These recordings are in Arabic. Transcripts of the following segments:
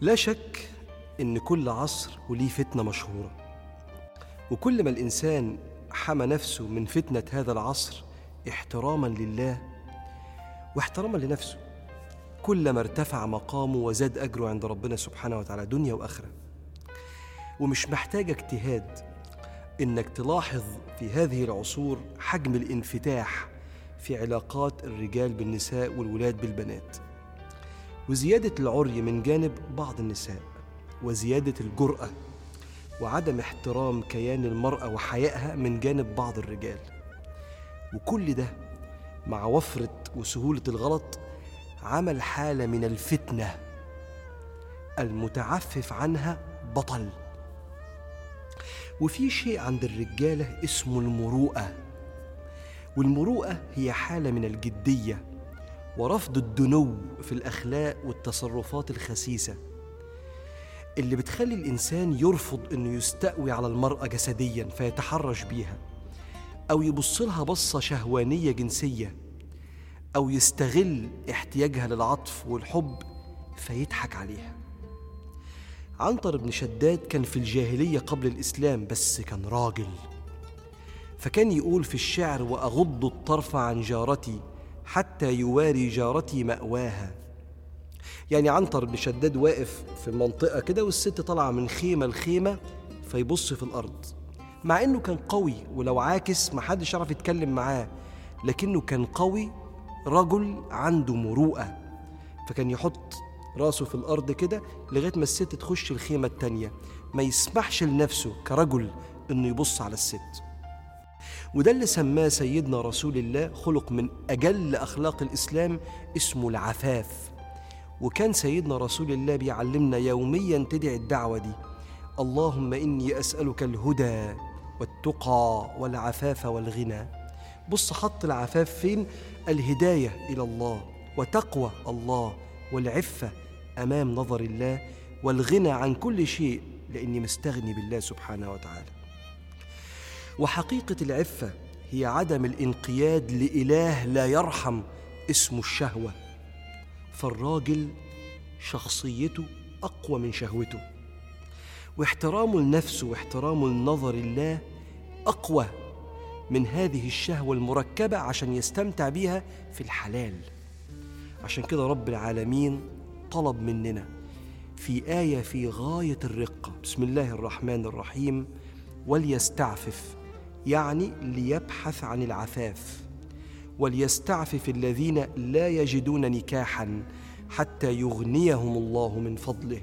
لا شك إن كل عصر وليه فتنة مشهورة. وكل ما الإنسان حمى نفسه من فتنة هذا العصر احتراما لله واحتراما لنفسه كلما ارتفع مقامه وزاد أجره عند ربنا سبحانه وتعالى دنيا وآخرة. ومش محتاج اجتهاد إنك تلاحظ في هذه العصور حجم الانفتاح في علاقات الرجال بالنساء والولاد بالبنات. وزيادة العري من جانب بعض النساء وزيادة الجرأة وعدم احترام كيان المرأة وحيائها من جانب بعض الرجال. وكل ده مع وفرة وسهولة الغلط عمل حالة من الفتنة المتعفف عنها بطل. وفي شيء عند الرجالة اسمه المروءة والمروءة هي حالة من الجدية. ورفض الدنو في الأخلاق والتصرفات الخسيسة. اللي بتخلي الإنسان يرفض إنه يستقوي على المرأة جسديا فيتحرش بيها أو يبص لها بصة شهوانية جنسية أو يستغل احتياجها للعطف والحب فيضحك عليها. عنتر بن شداد كان في الجاهلية قبل الإسلام بس كان راجل فكان يقول في الشعر وأغض الطرف عن جارتي حتى يواري جارتي مأواها. يعني عنتر بن شداد واقف في منطقة كده والست طالعة من خيمة لخيمة فيبص في الأرض. مع إنه كان قوي ولو عاكس محدش يعرف يتكلم معاه لكنه كان قوي رجل عنده مروءة. فكان يحط راسه في الأرض كده لغاية ما الست تخش الخيمة التانية. ما يسمحش لنفسه كرجل إنه يبص على الست. وده اللي سماه سيدنا رسول الله خلق من أجل أخلاق الإسلام اسمه العفاف. وكان سيدنا رسول الله بيعلمنا يوميا تدعي الدعوة دي اللهم إني أسألك الهدى والتقى والعفاف والغنى. بص حط العفاف فين؟ الهداية إلى الله وتقوى الله والعفة أمام نظر الله والغنى عن كل شيء لأني مستغني بالله سبحانه وتعالى. وحقيقة العفة هي عدم الانقياد لإله لا يرحم اسمه الشهوة فالراجل شخصيته أقوى من شهوته. واحترامه لنفسه واحترامه لنظر الله أقوى من هذه الشهوة المركبة عشان يستمتع بيها في الحلال. عشان كده رب العالمين طلب مننا في آية في غاية الرقة. بسم الله الرحمن الرحيم. وليستعفف. يعني ليبحث عن العفاف وليستعفف الذين لا يجدون نكاحا حتى يغنيهم الله من فضله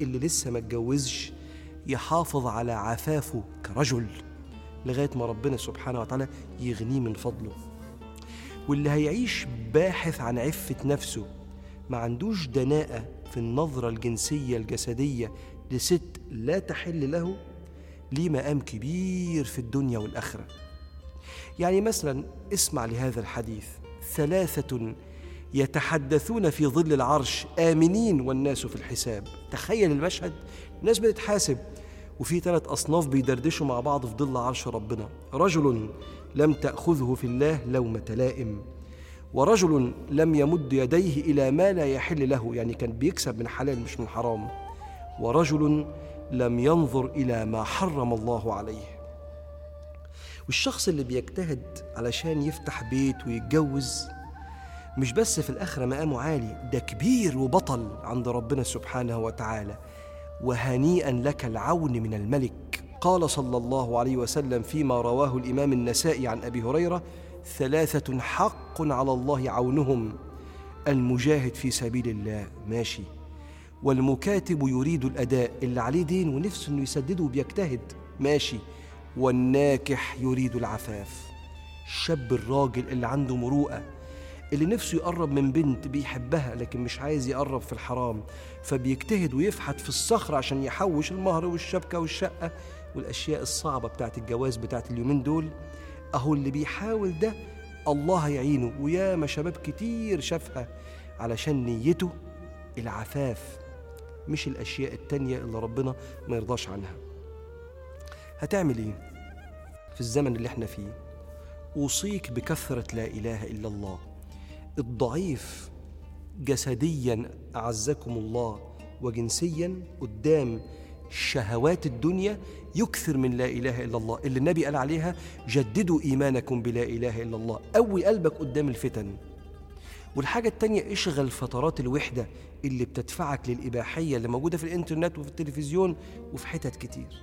اللي لسه ما اتجوزش يحافظ على عفافه كرجل لغاية ما ربنا سبحانه وتعالى يغنيه من فضله. واللي هيعيش باحث عن عفة نفسه ما عندوش دناءة في النظرة الجنسية الجسدية لست لا تحل له ليه مقام كبير في الدنيا والآخرة. يعني مثلا اسمع لهذا الحديث. ثلاثة يتحدثون في ظل العرش آمنين والناس في الحساب. تخيل المشهد الناس بتتحاسب. وفي ثلاث أصناف بيدردشوا مع بعض في ظل عرش ربنا. رجل لم تأخذه في الله لومة لائم. ورجل لم يمد يديه إلى ما لا يحل له. يعني كان بيكسب من حلال مش من حرام. ورجل لم ينظر إلى ما حرم الله عليه. والشخص اللي بيجتهد علشان يفتح بيت ويتجوز مش بس في الآخرة مقامه عالي ده كبير وبطل عند ربنا سبحانه وتعالى. وهنيئا لك العون من الملك. قال صلى الله عليه وسلم فيما رواه الإمام النسائي عن أبي هريرة ثلاثة حق على الله عونهم المجاهد في سبيل الله. ماشي. والمكاتب يريد الأداء اللي عليه دين ونفسه إنه يسدده وبيجتهد. ماشي. والناكح يريد العفاف. الشاب الراجل اللي عنده مروءة اللي نفسه يقرب من بنت بيحبها لكن مش عايز يقرب في الحرام فبيجتهد ويفحت في الصخر عشان يحوش المهر والشبكة والشقة. والأشياء الصعبة بتاعت الجواز بتاعت اليومين دول أهو اللي بيحاول ده الله يعينه. وياما شباب كتير شافها علشان نيته العفاف. مش الأشياء التانية اللي ربنا ما يرضاش عنها. هتعمل إيه في الزمن اللي إحنا فيه؟ أوصيك بكثرة لا إله إلا الله. الضعيف جسديا أعزكم الله وجنسيا قدام شهوات الدنيا يكثر من لا إله إلا الله. اللي النبي قال عليها جددوا إيمانكم بلا إله إلا الله. قوي قلبك قدام الفتن. والحاجة التانية اشغل فترات الوحدة اللي بتدفعك للإباحية اللي موجودة في الإنترنت وفي التلفزيون وفي حتت كتير.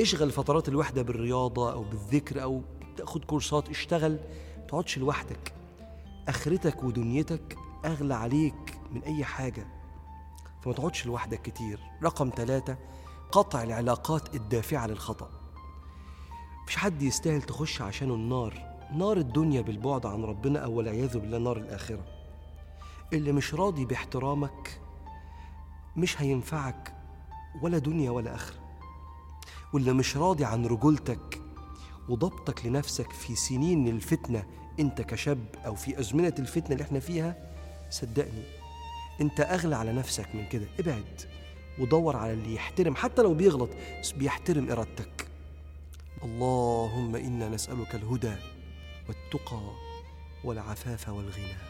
اشغل فترات الوحدة بالرياضة أو بالذكر أو تاخد كورسات اشتغل تقعدش لوحدك. آخرتك ودنيتك أغلى عليك من أي حاجة فما تقعدش لوحدك كتير. رقم ثلاثة قطع العلاقات الدافعة للخطأ. مفيش حد يستاهل تخش عشانه النار. نار الدنيا بالبعد عن ربنا أو والعياذ بالله نار الآخرة. اللي مش راضي باحترامك مش هينفعك ولا دنيا ولا آخرة. واللي مش راضي عن رجولتك وضبطك لنفسك في سنين الفتنة انت كشاب أو في أزمنة الفتنة اللي إحنا فيها صدقني انت أغلى على نفسك من كده. ابعد ودور على اللي يحترم حتى لو بيغلط بيحترم إرادتك. اللهم إنا نسألك الهدى والتقى والعفاف والغنى.